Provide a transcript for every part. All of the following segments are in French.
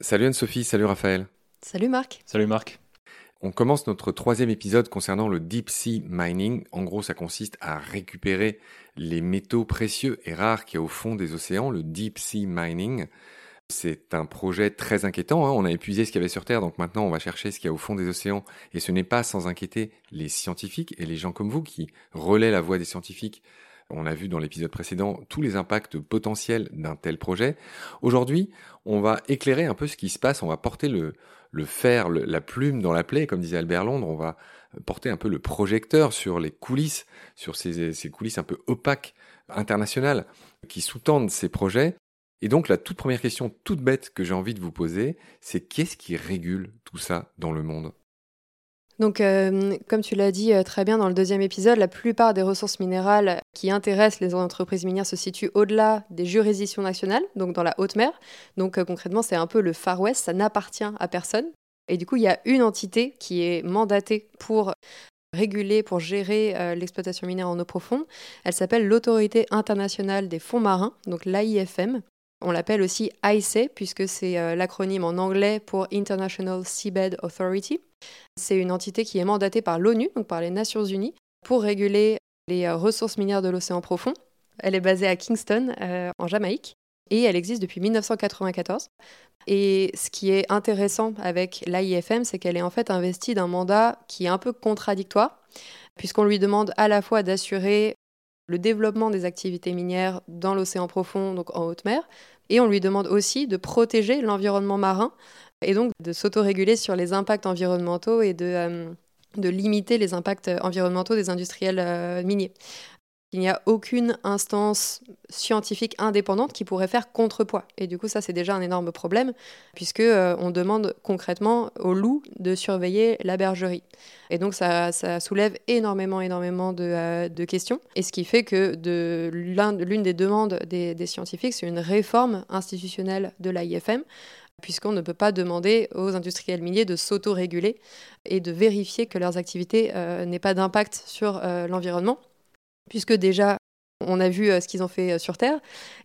Salut Anne-Sophie, salut Raphaël. Salut Marc. Salut Marc. On commence notre troisième épisode concernant le deep sea mining. En gros, ça consiste à récupérer les métaux précieux et rares qu'il y a au fond des océans, le deep sea mining. C'est un projet très inquiétant. Hein. On a épuisé ce qu'il y avait sur Terre, donc maintenant on va chercher ce qu'il y a au fond des océans. Et ce n'est pas sans inquiéter les scientifiques et les gens comme vous qui relaient la voix des scientifiques. On a vu dans l'épisode précédent tous les impacts potentiels d'un tel projet. Aujourd'hui, on va éclairer un peu ce qui se passe. On va porter le, fer, la plume dans la plaie, comme disait Albert Londres. On va porter un peu le projecteur sur les coulisses, sur ces coulisses un peu opaques internationales qui sous-tendent ces projets et donc la toute première question toute bête que j'ai envie de vous poser, c'est qu'est-ce qui régule tout ça dans le monde? Donc, euh, comme tu l'as dit euh, très bien dans le deuxième épisode, la plupart des ressources minérales qui intéressent les entreprises minières se situent au-delà des juridictions nationales, donc dans la haute mer. Donc, euh, concrètement, c'est un peu le Far West, ça n'appartient à personne. Et du coup, il y a une entité qui est mandatée pour réguler, pour gérer l'exploitation minière en eau profonde. Elle s'appelle l'Autorité internationale des fonds marins, donc l'AIFM. On l'appelle aussi ICE, puisque c'est euh, l'acronyme en anglais pour International Seabed Authority. C'est une entité qui est mandatée par l'ONU, donc par les Nations Unies, pour réguler les euh, ressources minières de l'océan profond. Elle est basée à Kingston, euh, en Jamaïque, et elle existe depuis 1994. Et ce qui est intéressant avec l'AIFM, c'est qu'elle est en fait investie d'un mandat qui est un peu contradictoire, puisqu'on lui demande à la fois d'assurer le développement des activités minières dans l'océan profond, donc en haute mer, et on lui demande aussi de protéger l'environnement marin et donc de s'autoréguler sur les impacts environnementaux et de, euh, limiter les impacts environnementaux des industriels euh, miniers. Il n'y a aucune instance scientifique indépendante qui pourrait faire contrepoids. Et du coup, ça, c'est déjà un énorme problème, puisque euh, on demande concrètement aux loups de surveiller la bergerie. Et donc, ça, soulève énormément, énormément euh, de, questions. Et ce qui fait que l'une des demandes des, scientifiques, c'est une réforme institutionnelle de l'AIFM, puisqu'on ne peut pas demander aux industriels miniers de s'auto-réguler et de vérifier que leurs activités euh, n'aient pas d'impact sur l'environnement puisque déjà, on a vu euh, ce qu'ils ont fait euh, sur Terre.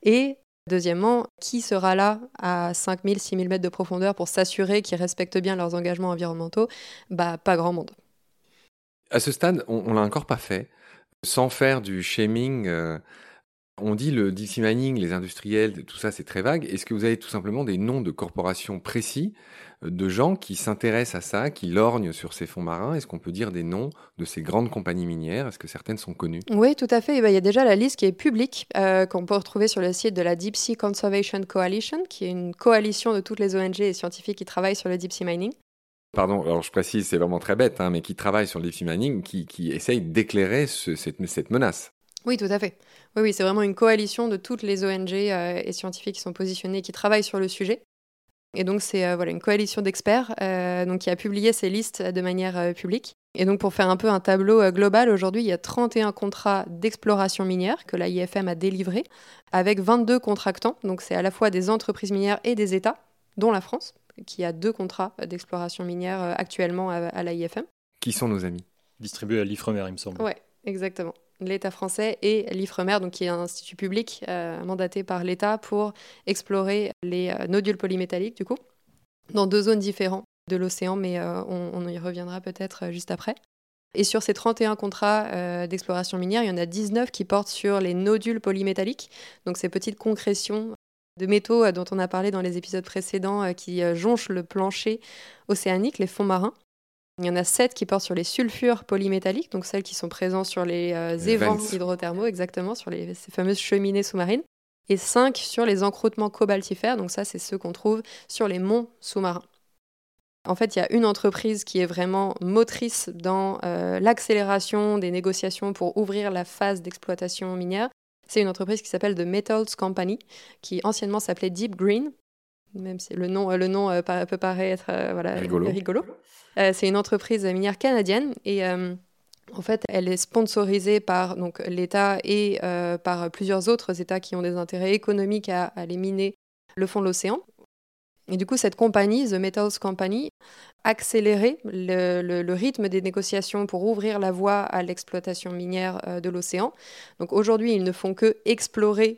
Et deuxièmement, qui sera là à 5000, 6000 mètres de profondeur pour s'assurer qu'ils respectent bien leurs engagements environnementaux? Bah, pas grand monde. À ce stade, on, ne l'a encore pas fait. Sans faire du shaming, euh, on dit le deep mining, les industriels, tout ça c'est très vague. Est-ce que vous avez tout simplement des noms de corporations précis, euh, de gens qui s'intéressent à ça, qui lorgnent sur ces fonds marins? Est-ce qu'on peut dire des noms de ces grandes compagnies minières? Est-ce que certaines sont connues? Oui, tout à fait. Eh ben, il y a déjà la liste qui est publique, euh, qu'on peut retrouver sur le site de la Deep Sea Conservation Coalition, qui est une coalition de toutes les ONG et scientifiques qui travaillent sur le deep sea mining. Pardon, alors je précise, c'est vraiment très bête, hein, mais qui travaillent sur le deep sea mining, qui, qui essayent d'éclairer cette menace. Oui, tout à fait. Oui, oui c'est vraiment une coalition de toutes les ONG euh, et scientifiques qui sont positionnés, qui travaillent sur le sujet. Et donc, c'est euh, voilà, une coalition d'experts euh, donc, qui a publié ces listes de manière publique. Et donc, pour faire un peu un tableau global, aujourd'hui, il y a 31 contrats d'exploration minière que l'AIFM a délivrés, avec 22 contractants. Donc, c'est à la fois des entreprises minières et des États, dont la France, qui a deux contrats d'exploration minière actuellement à, à l'AIFM. Qui sont nos amis Distribués à l'IFREMER, il me semble. Oui, exactement l'État français et l'IFREMER, donc qui est un institut public euh, mandaté par l'État pour explorer les euh, nodules polymétalliques, du coup, dans deux zones différentes de l'océan, mais euh, on, y reviendra peut-être juste après. Et sur ces 31 contrats d'exploration minière, il y en a 19 qui portent sur les nodules polymétalliques, donc ces petites concrétions de métaux dont on a parlé dans les épisodes précédents qui jonchent le plancher océanique, les fonds marins. Il y en a sept qui portent sur les sulfures polymétalliques, donc celles qui sont présentes sur les euh, évents hydrothermaux, exactement, sur les, ces fameuses cheminées sous-marines. Et cinq sur les encroûtements cobaltifères, donc ça, c'est ceux qu'on trouve sur les monts sous-marins. En fait, il y a une entreprise qui est vraiment motrice dans euh, l'accélération des négociations pour ouvrir la phase d'exploitation minière. C'est une entreprise qui s'appelle The Metals Company, qui anciennement s'appelait Deep Green, même si le nom, le nom euh, peut paraître voilà, rigolo. Euh, c'est une entreprise minière canadienne et euh, en fait, elle est sponsorisée par donc l'État et euh, par plusieurs autres États qui ont des intérêts économiques à, aller miner le fond de l'océan. Et du coup, cette compagnie, The Metals Company, accélérait le, le, rythme des négociations pour ouvrir la voie à l'exploitation minière de l'océan. Donc aujourd'hui, ils ne font que explorer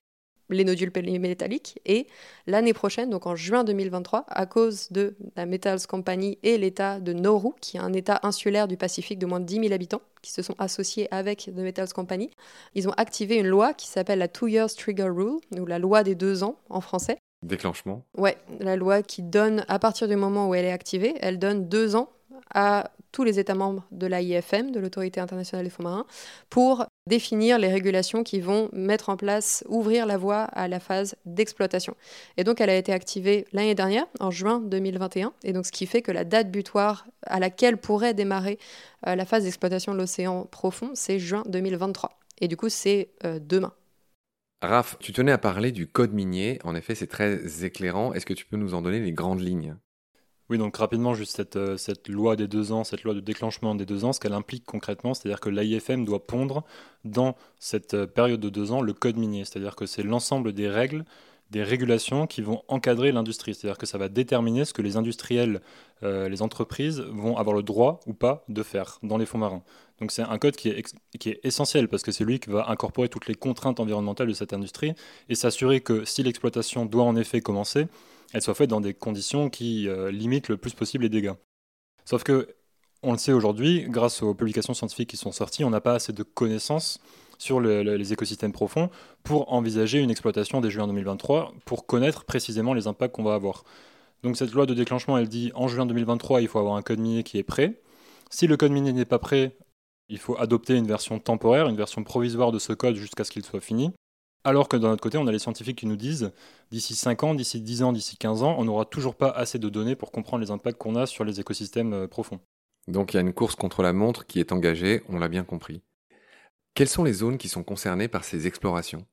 les nodules polymétalliques. Et l'année prochaine, donc en juin 2023, à cause de la Metals Company et l'État de Nauru, qui est un État insulaire du Pacifique de moins de 10 000 habitants, qui se sont associés avec The Metals Company, ils ont activé une loi qui s'appelle la Two Years Trigger Rule, ou la loi des deux ans en français. Déclenchement Ouais, la loi qui donne, à partir du moment où elle est activée, elle donne deux ans à tous les États membres de l'AIFM, de l'Autorité internationale des fonds marins, pour définir les régulations qui vont mettre en place, ouvrir la voie à la phase d'exploitation. Et donc elle a été activée l'année dernière, en juin 2021, et donc ce qui fait que la date butoir à laquelle pourrait démarrer euh, la phase d'exploitation de l'océan profond, c'est juin 2023. Et du coup, c'est euh, demain. Raph, tu tenais à parler du code minier. En effet, c'est très éclairant. Est-ce que tu peux nous en donner les grandes lignes? Oui, donc rapidement, juste cette, euh, cette, loi des deux ans, cette loi de déclenchement des deux ans, ce qu'elle implique concrètement, c'est-à-dire que l'AIFM doit pondre dans cette euh, période de deux ans le code minier, c'est-à-dire que c'est l'ensemble des règles, des régulations qui vont encadrer l'industrie, c'est-à-dire que ça va déterminer ce que les industriels, euh, les entreprises vont avoir le droit ou pas de faire dans les fonds marins. Donc c'est un code qui est, qui est essentiel parce que c'est lui qui va incorporer toutes les contraintes environnementales de cette industrie et s'assurer que si l'exploitation doit en effet commencer, elle soit faite dans des conditions qui euh, limitent le plus possible les dégâts. Sauf que, on le sait aujourd'hui, grâce aux publications scientifiques qui sont sorties, on n'a pas assez de connaissances sur les écosystèmes profonds pour envisager une exploitation des juin 2023, pour connaître précisément les impacts qu'on va avoir. Donc cette loi de déclenchement, elle dit en juin 2023, il faut avoir un code minier qui est prêt. Si le code minier n'est pas prêt, il faut adopter une version temporaire, une version provisoire de ce code jusqu'à ce qu'il soit fini. Alors que d'un autre côté, on a les scientifiques qui nous disent d'ici 5 ans, d'ici 10 ans, d'ici 15 ans, on n'aura toujours pas assez de données pour comprendre les impacts qu'on a sur les écosystèmes euh, profonds. Donc il y a une course contre la montre qui est engagée, on l'a bien compris. Quelles sont les zones qui sont concernées par ces explorations?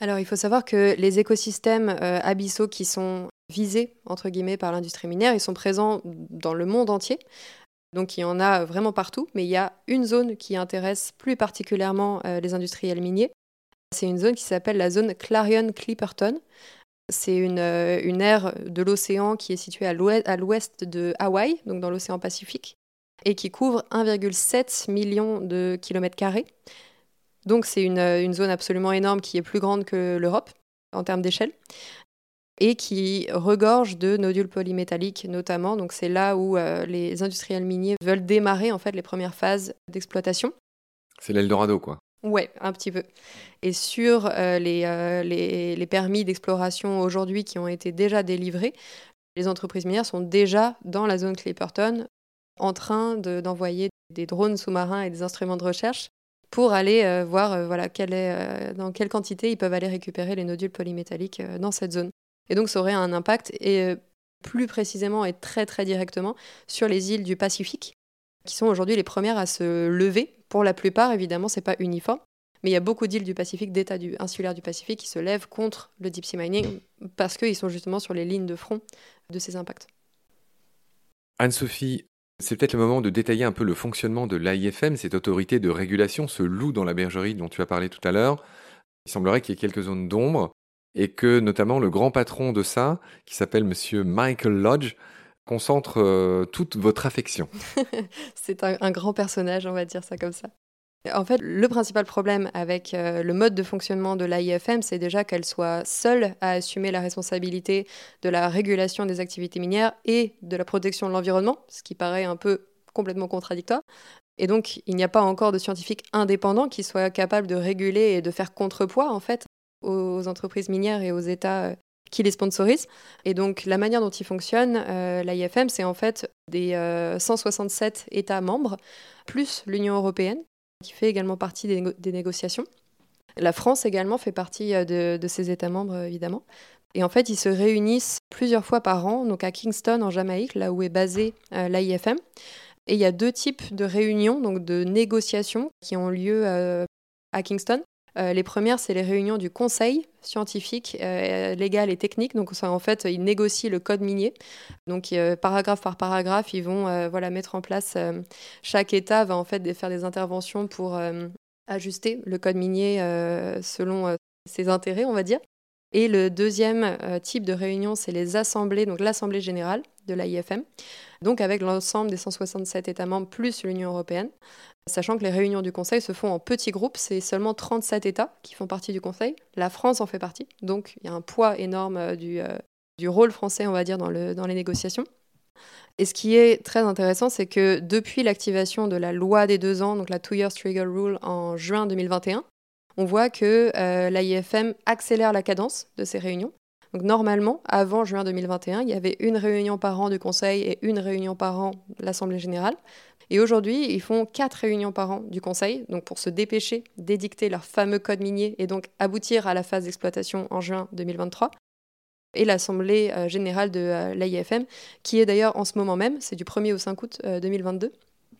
Alors il faut savoir que les écosystèmes euh, abyssaux qui sont visés, entre guillemets, par l'industrie minière, ils sont présents dans le monde entier. Donc il y en a vraiment partout, mais il y a une zone qui intéresse plus particulièrement euh, les industriels miniers, c'est une zone qui s'appelle la zone Clarion-Clipperton. C'est une, euh, une, aire de l'océan qui est située à l'ouest de Hawaï, donc dans l'océan Pacifique, et qui couvre 1,7 million de kilomètres carrés. Donc c'est une, une, zone absolument énorme qui est plus grande que l'Europe en termes d'échelle et qui regorge de nodules polymétalliques notamment. Donc c'est là où euh, les industriels miniers veulent démarrer en fait les premières phases d'exploitation. C'est l'Eldorado quoi. Ouais, un petit peu. Et sur euh, les, les, permis d'exploration aujourd'hui qui ont été déjà délivrés, les entreprises minières sont déjà dans la zone Clipperton en train d'envoyer des drones sous-marins et des instruments de recherche pour aller euh, voir euh, voilà, dans quelle quantité ils peuvent aller récupérer les nodules polymétalliques dans cette zone. Et donc ça aurait un impact, et plus précisément et très très directement, sur les îles du Pacifique, qui sont aujourd'hui les premières à se lever pour la plupart, évidemment, c'est pas uniforme. Mais il y a beaucoup d'îles du Pacifique, d'États du, insulaires du Pacifique qui se lèvent contre le deep sea mining parce qu'ils sont justement sur les lignes de front de ces impacts. Anne-Sophie, c'est peut-être le moment de détailler un peu le fonctionnement de l'AIFM, cette autorité de régulation, ce loup dans la bergerie dont tu as parlé tout à l'heure. Il semblerait qu'il y ait quelques zones d'ombre et que notamment le grand patron de ça, qui s'appelle Monsieur Michael Lodge, concentre euh, toute votre affection. c'est un, grand personnage, on va dire ça comme ça. En fait, le principal problème avec euh, le mode de fonctionnement de l'AIFM, c'est déjà qu'elle soit seule à assumer la responsabilité de la régulation des activités minières et de la protection de l'environnement, ce qui paraît un peu complètement contradictoire. Et donc, il n'y a pas encore de scientifiques indépendants qui soient capables de réguler et de faire contrepoids, en fait, aux entreprises minières et aux États euh, qui les sponsorisent. Et donc la manière dont ils fonctionnent, euh, l'IFM, c'est en fait des 167 euh, États membres, plus l'Union européenne, qui fait également partie des, négociations. La France également fait partie euh, de, ces États membres, évidemment. Et en fait, ils se réunissent plusieurs fois par an, donc à Kingston, en Jamaïque, là où est basée l'IFM. Et il y a deux types de réunions, donc de négociations, qui ont lieu à Kingston. Euh, les premières, c'est les réunions du conseil scientifique, euh, légal et technique. Donc, en fait, ils négocient le code minier. Donc, paragraphe par paragraphe, ils vont euh, voilà, mettre en place. chaque État va en fait faire des interventions pour ajuster le code minier selon ses intérêts, on va dire. Et le deuxième type de réunion, c'est les assemblées, donc l'Assemblée générale de l'AIFM, donc avec l'ensemble des 167 États membres plus l'Union européenne, sachant que les réunions du Conseil se font en petits groupes, c'est seulement 37 États qui font partie du Conseil, la France en fait partie, donc il y a un poids énorme euh, du, euh, du rôle français, on va dire, dans, dans les négociations. Et ce qui est très intéressant, c'est que depuis l'activation de la loi des deux ans, donc la Two Years Trigger Rule en juin 2021, on voit que euh, l'AIFM accélère la cadence de ces réunions. Normalement, avant juin 2021, il y avait une réunion par an du Conseil et une réunion par an de l'Assemblée générale. Et aujourd'hui, ils font quatre réunions par an du Conseil, donc pour se dépêcher d'édicter leur fameux code minier et donc aboutir à la phase d'exploitation en juin 2023 et l'Assemblée euh, générale de euh, l'AIFM, qui est d'ailleurs en ce moment même, c'est du 1er au 5 août 2022.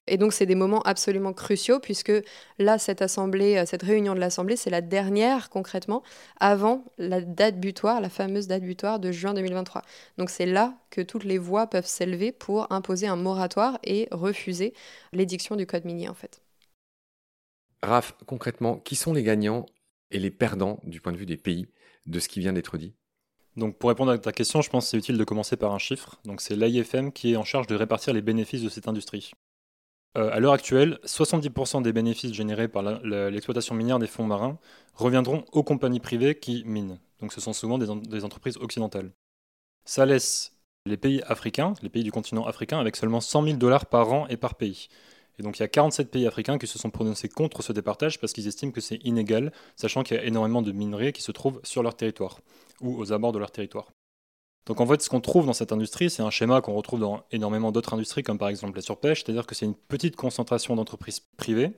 Et donc, c'est des moments absolument cruciaux, puisque là, cette assemblée, euh, cette réunion de l'Assemblée, c'est la dernière, concrètement, avant la date butoir, la fameuse date butoir de juin 2023. Donc, c'est là que toutes les voix peuvent s'élever pour imposer un moratoire et refuser l'édiction du code minier, en fait. Raph, concrètement, qui sont les gagnants et les perdants du point de vue des pays de ce qui vient d'être dit? Donc pour répondre à ta question, je pense que c'est utile de commencer par un chiffre. Donc c'est l'AIFM qui est en charge de répartir les bénéfices de cette industrie. Euh, à l'heure actuelle, 70% des bénéfices générés par l'exploitation minière des fonds marins reviendront aux compagnies privées qui minent. Donc ce sont souvent des, entreprises occidentales. Ça laisse les pays africains, les pays du continent africain, avec seulement 100 000 dollars par an et par pays. Et donc il y a 47 pays africains qui se sont prononcés contre ce départage parce qu'ils estiment que c'est inégal, sachant qu'il y a énormément de minerais qui se trouvent sur leur territoire ou aux abords de leur territoire. Donc en fait, ce qu'on trouve dans cette industrie, c'est un schéma qu'on retrouve dans énormément d'autres industries, comme par exemple la surpêche, c'est-à-dire que c'est une petite concentration d'entreprises privées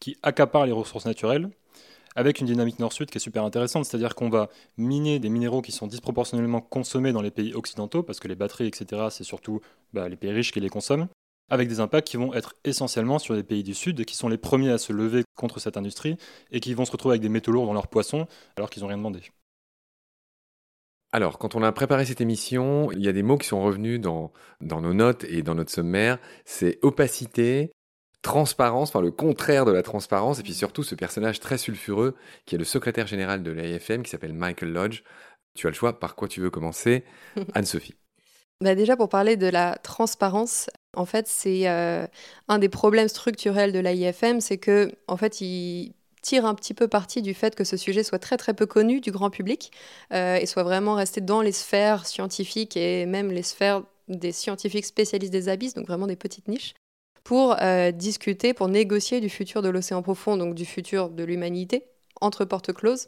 qui accaparent les ressources naturelles, avec une dynamique nord-sud qui est super intéressante, c'est-à-dire qu'on va miner des minéraux qui sont disproportionnellement consommés dans les pays occidentaux, parce que les batteries, etc., c'est surtout bah, les pays riches qui les consomment, avec des impacts qui vont être essentiellement sur les pays du Sud, qui sont les premiers à se lever contre cette industrie, et qui vont se retrouver avec des métaux lourds dans leurs poissons, alors qu'ils n'ont rien demandé. Alors, quand on a préparé cette émission, il y a des mots qui sont revenus dans, dans nos notes et dans notre sommaire. C'est opacité, transparence, enfin le contraire de la transparence, et puis surtout ce personnage très sulfureux qui est le secrétaire général de l'AFM qui s'appelle Michael Lodge. Tu as le choix, par quoi tu veux commencer Anne-Sophie. Bah déjà, pour parler de la transparence, en fait, c'est euh, un des problèmes structurels de l'AIFM, c'est que, en fait, il tire un petit peu parti du fait que ce sujet soit très très peu connu du grand public euh, et soit vraiment resté dans les sphères scientifiques et même les sphères des scientifiques spécialistes des abysses, donc vraiment des petites niches, pour euh, discuter, pour négocier du futur de l'océan profond, donc du futur de l'humanité, entre portes closes.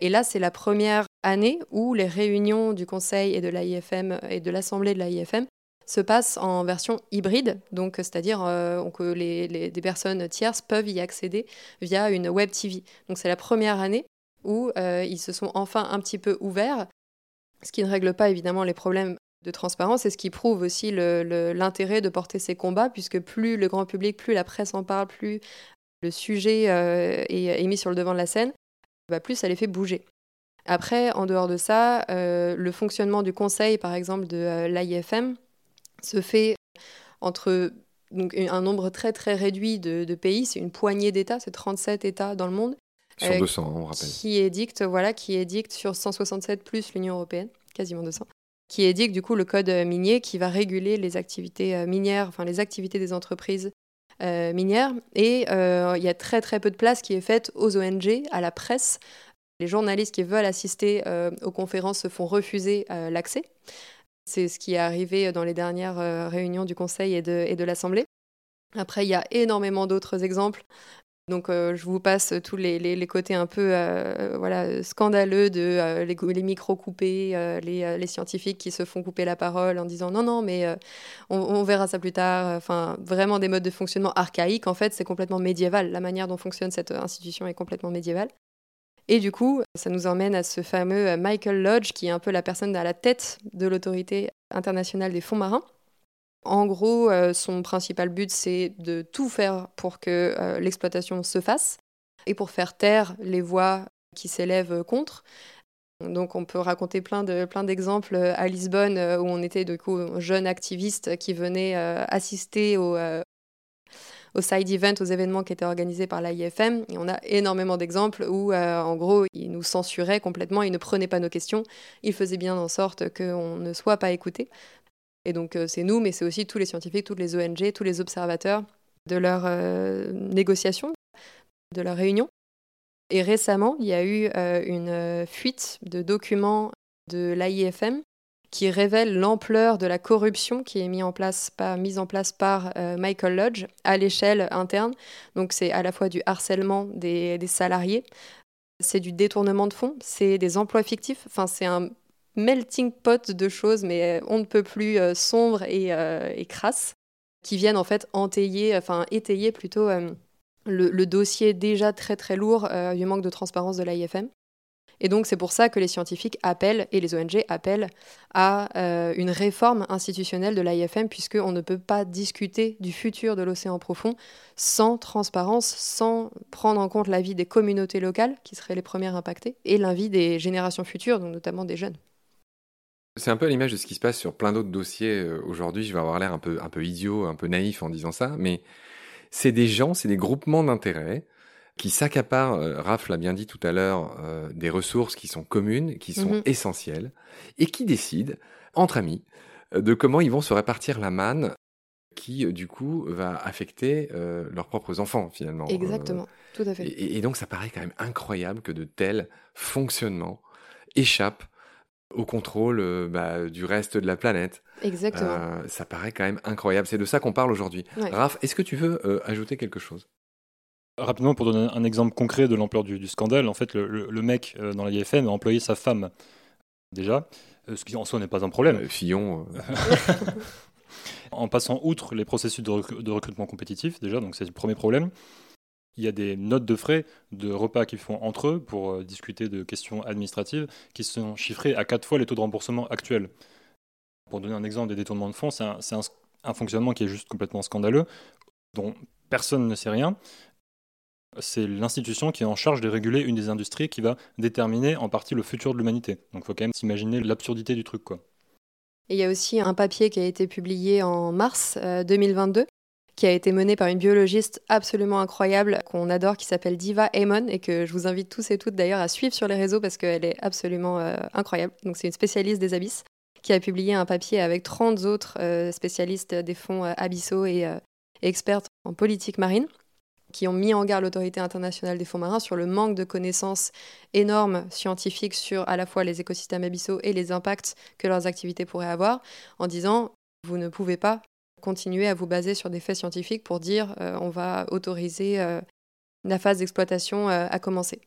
Et là, c'est la première année où les réunions du Conseil et de l'AIFM et de l'Assemblée de l'AIFM se passe en version hybride, donc c'est-à-dire euh, que des personnes tierces peuvent y accéder via une web TV. Donc c'est la première année où euh, ils se sont enfin un petit peu ouverts, ce qui ne règle pas évidemment les problèmes de transparence et ce qui prouve aussi l'intérêt de porter ces combats, puisque plus le grand public, plus la presse en parle, plus le sujet euh, est, mis sur le devant de la scène, bah, plus ça les fait bouger. Après, en dehors de ça, le fonctionnement du conseil, par exemple, de l'AIFM, se fait entre donc, un nombre très très réduit de, pays, c'est une poignée d'États, c'est 37 États dans le monde. Sur 200, euh, on rappelle. Qui édicte, voilà, qui édicte sur 167 plus l'Union européenne, quasiment 200, qui édicte du coup le code minier qui va réguler les activités euh, minières, enfin les activités des entreprises euh, minières. Et il y a très très peu de place qui est faite aux ONG, à la presse. Les journalistes qui veulent assister aux conférences se font refuser l'accès. C'est ce qui est arrivé dans les dernières euh, réunions du Conseil et de, l'Assemblée. Après, il y a énormément d'autres exemples. Donc, euh, je vous passe tous les, côtés un peu euh, voilà, scandaleux de les, micros coupés, les, scientifiques qui se font couper la parole en disant non, non, mais on, on, verra ça plus tard. Enfin, vraiment des modes de fonctionnement archaïques. En fait, c'est complètement médiéval. La manière dont fonctionne cette institution est complètement médiévale. Et du coup, ça nous emmène à ce fameux euh, Michael Lodge, qui est un peu la personne à la tête de l'autorité internationale des fonds marins. En gros, euh, son principal but, c'est de tout faire pour que euh, l'exploitation se fasse et pour faire taire les voix qui s'élèvent contre. Donc on peut raconter plein de plein d'exemples à Lisbonne où on était de coup jeunes activistes qui venaient assister au, aux side events, aux événements qui étaient organisés par l'AIFM. On a énormément d'exemples où, euh, en gros, ils nous censuraient complètement, ils ne prenaient pas nos questions, ils faisaient bien en sorte qu'on ne soit pas écouté. Et donc c'est nous, mais c'est aussi tous les scientifiques, toutes les ONG, tous les observateurs de leurs négociations, de leurs réunions. Et récemment, il y a eu une fuite de documents de l'AIFM qui révèle l'ampleur de la corruption qui est mise en place par, euh, Michael Lodge à l'échelle interne. Donc c'est à la fois du harcèlement des, salariés, c'est du détournement de fonds, c'est des emplois fictifs, enfin c'est un melting pot de choses, mais on ne peut plus euh, sombre et, euh, et, crasse, qui viennent en fait entayer, enfin étayer plutôt le, le, dossier déjà très très lourd du manque de transparence de l'AIFM. Et donc c'est pour ça que les scientifiques appellent, et les ONG appellent, à euh, une réforme institutionnelle de l'IFM, puisqu'on ne peut pas discuter du futur de l'océan profond sans transparence, sans prendre en compte l'avis des communautés locales, qui seraient les premières impactées, et l'avis des générations futures, donc notamment des jeunes. C'est un peu à l'image de ce qui se passe sur plein d'autres dossiers euh, aujourd'hui. Je vais avoir l'air un peu, un peu idiot, un peu naïf en disant ça, mais c'est des gens, c'est des groupements d'intérêts qui s'accapare, euh, Raph l'a bien dit tout à l'heure, euh, des ressources qui sont communes, qui sont mhm. essentielles, et qui décident, entre amis, euh, de comment ils vont se répartir la manne qui, du coup, va affecter leurs propres enfants, finalement. Exactement, tout à fait. Et, donc, ça paraît quand même incroyable que de tels fonctionnements échappent au contrôle bah, du reste de la planète. Exactement. ça paraît quand même incroyable. C'est de ça qu'on parle aujourd'hui. Raph, est-ce que tu veux ajouter quelque chose? Rapidement, pour donner un exemple concret de l'ampleur du, scandale, en fait, le, mec euh, dans la IFM a employé sa femme, déjà, euh, ce qui en soi n'est pas un problème. Euh, Fillon. en passant outre les processus de, recrutement compétitif, déjà, donc c'est le premier problème. Il y a des notes de frais de repas qu'ils font entre eux pour discuter de questions administratives qui sont chiffrées à quatre fois les taux de remboursement actuels. Pour donner un exemple des détournements de fonds, c'est un, un, fonctionnement qui est juste complètement scandaleux, dont personne ne sait rien c'est l'institution qui est en charge de réguler une des industries qui va déterminer en partie le futur de l'humanité. Donc il faut quand même s'imaginer l'absurdité du truc. Quoi. Il y a aussi un papier qui a été publié en mars 2022 euh, qui a été mené par une biologiste absolument incroyable qu'on adore, qui s'appelle Diva Amon, et que je vous invite tous et toutes d'ailleurs à suivre sur les réseaux parce qu'elle est absolument euh, incroyable. C'est une spécialiste des abysses qui a publié un papier avec 30 autres euh, spécialistes des fonds abyssaux et experts en politique marine qui ont mis en garde l'autorité internationale des fonds marins sur le manque de connaissances énormes scientifiques sur à la fois les écosystèmes abyssaux et les impacts que leurs activités pourraient avoir, en disant vous ne pouvez pas continuer à vous baser sur des faits scientifiques pour dire euh, on va autoriser euh, la phase d'exploitation euh, à commencer.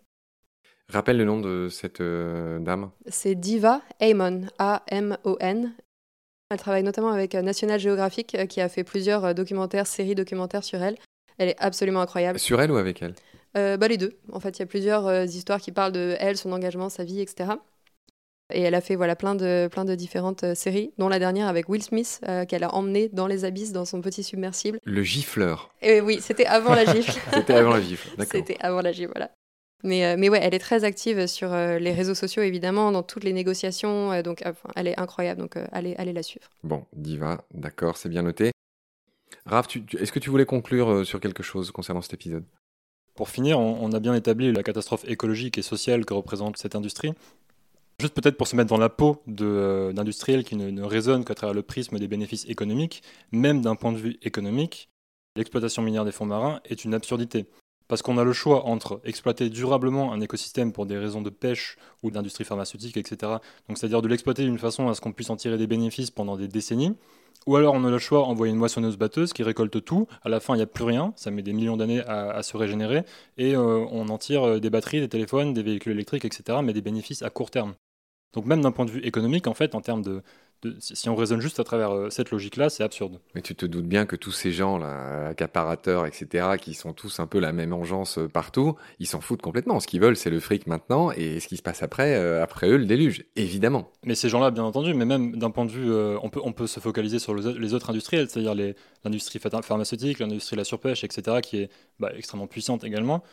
Rappelle le nom de cette dame C'est Diva Amon, A-M-O-N. Elle travaille notamment avec National Geographic, qui a fait plusieurs documentaires, séries documentaires sur elle. Elle est absolument incroyable. Sur elle ou avec elle euh, bah, Les deux. En fait, il y a plusieurs euh, histoires qui parlent de elle, son engagement, sa vie, etc. Et elle a fait voilà, plein, de, plein de différentes euh, séries, dont la dernière avec Will Smith, qu'elle a emmené dans les abysses dans son petit submersible. Le gifleur. Et oui, c'était avant la gifle. c'était avant la gifle, d'accord. C'était avant la gifle, voilà. Mais, mais ouais, elle est très active sur les réseaux sociaux, évidemment, dans toutes les négociations. donc, elle est incroyable. Donc, allez, allez la suivre. Bon, Diva, d'accord, c'est bien noté. Raph, est-ce que tu voulais conclure euh, sur quelque chose concernant cet épisode? Pour finir, on, a bien établi la catastrophe écologique et sociale que représente cette industrie. Juste peut-être pour se mettre dans la peau euh, d'industriels qui ne, ne qu'à travers le prisme des bénéfices économiques, même d'un point de vue économique, l'exploitation minière des fonds marins est une absurdité. Parce qu'on a le choix entre exploiter durablement un écosystème pour des raisons de pêche ou d'industrie pharmaceutique, etc. Donc c'est-à-dire de l'exploiter d'une façon à ce qu'on puisse en tirer des bénéfices pendant des décennies, ou alors on a le choix d'envoyer une moissonneuse-batteuse qui récolte tout, à la fin il n'y a plus rien, ça met des millions d'années à, se régénérer, et euh, on en tire euh, des batteries, des téléphones, des véhicules électriques, etc., mais des bénéfices à court terme. Donc même d'un point de vue économique, en fait, en termes de, si on raisonne juste à travers euh, cette logique-là, c'est absurde. Mais tu te doutes bien que tous ces gens, là, accaparateurs, etc., qui sont tous un peu la même engeance euh, partout, ils s'en foutent complètement. Ce qu'ils veulent, c'est le fric maintenant, et ce qui se passe après, euh, après eux, le déluge, évidemment. Mais ces gens-là, bien entendu, mais même d'un point de vue, on, peut, on peut se focaliser sur les autres industriels, c'est-à-dire l'industrie pharmaceutique, l'industrie de la surpêche, etc., qui est bah, extrêmement puissante également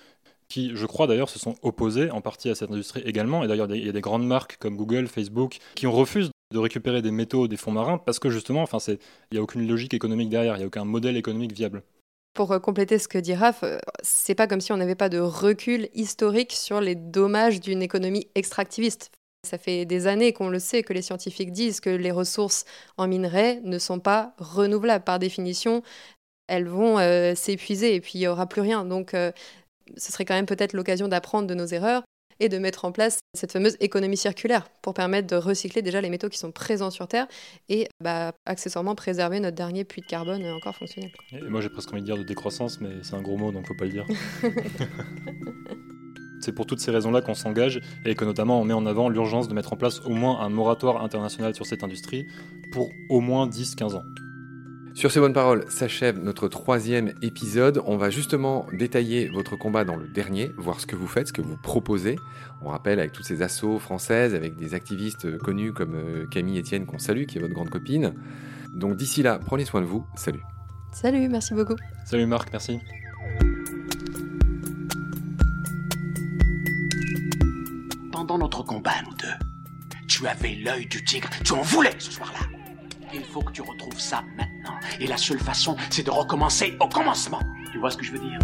qui, je crois d'ailleurs, se sont opposés en partie à cette industrie également. Et d'ailleurs, il y a des grandes marques comme Google, Facebook, qui ont refusé de récupérer des métaux des fonds marins parce que justement, enfin, il n'y a aucune logique économique derrière, il n'y a aucun modèle économique viable. Pour euh, compléter ce que dit Raph, euh, c'est pas comme si on n'avait pas de recul historique sur les dommages d'une économie extractiviste. Ça fait des années qu'on le sait, que les scientifiques disent que les ressources en minerais ne sont pas renouvelables. Par définition, elles vont euh, s'épuiser et puis il n'y aura plus rien. Donc ce serait quand même peut-être l'occasion d'apprendre de nos erreurs et de mettre en place cette fameuse économie circulaire pour permettre de recycler déjà les métaux qui sont présents sur Terre et bah, accessoirement préserver notre dernier puits de carbone encore fonctionnel. Et moi j'ai presque envie de dire de décroissance, mais c'est un gros mot donc faut pas le dire. c'est pour toutes ces raisons-là qu'on s'engage et que notamment on met en avant l'urgence de mettre en place au moins un moratoire international sur cette industrie pour au moins 10-15 ans. Sur ces bonnes paroles s'achève notre troisième épisode. On va justement détailler votre combat dans le dernier, voir ce que vous faites, ce que vous proposez. On rappelle avec toutes ces assauts françaises, avec des activistes connus comme euh, Camille Etienne qu'on salue, qui est votre grande copine. Donc d'ici là, prenez soin de vous. Salut. Salut, merci beaucoup. Salut Marc, merci. Pendant notre combat, nous deux, tu avais l'œil du tigre. Tu en voulais ce soir-là. Il faut que tu retrouves ça maintenant. Et la seule façon, c'est de recommencer au commencement. Tu vois ce que je veux dire?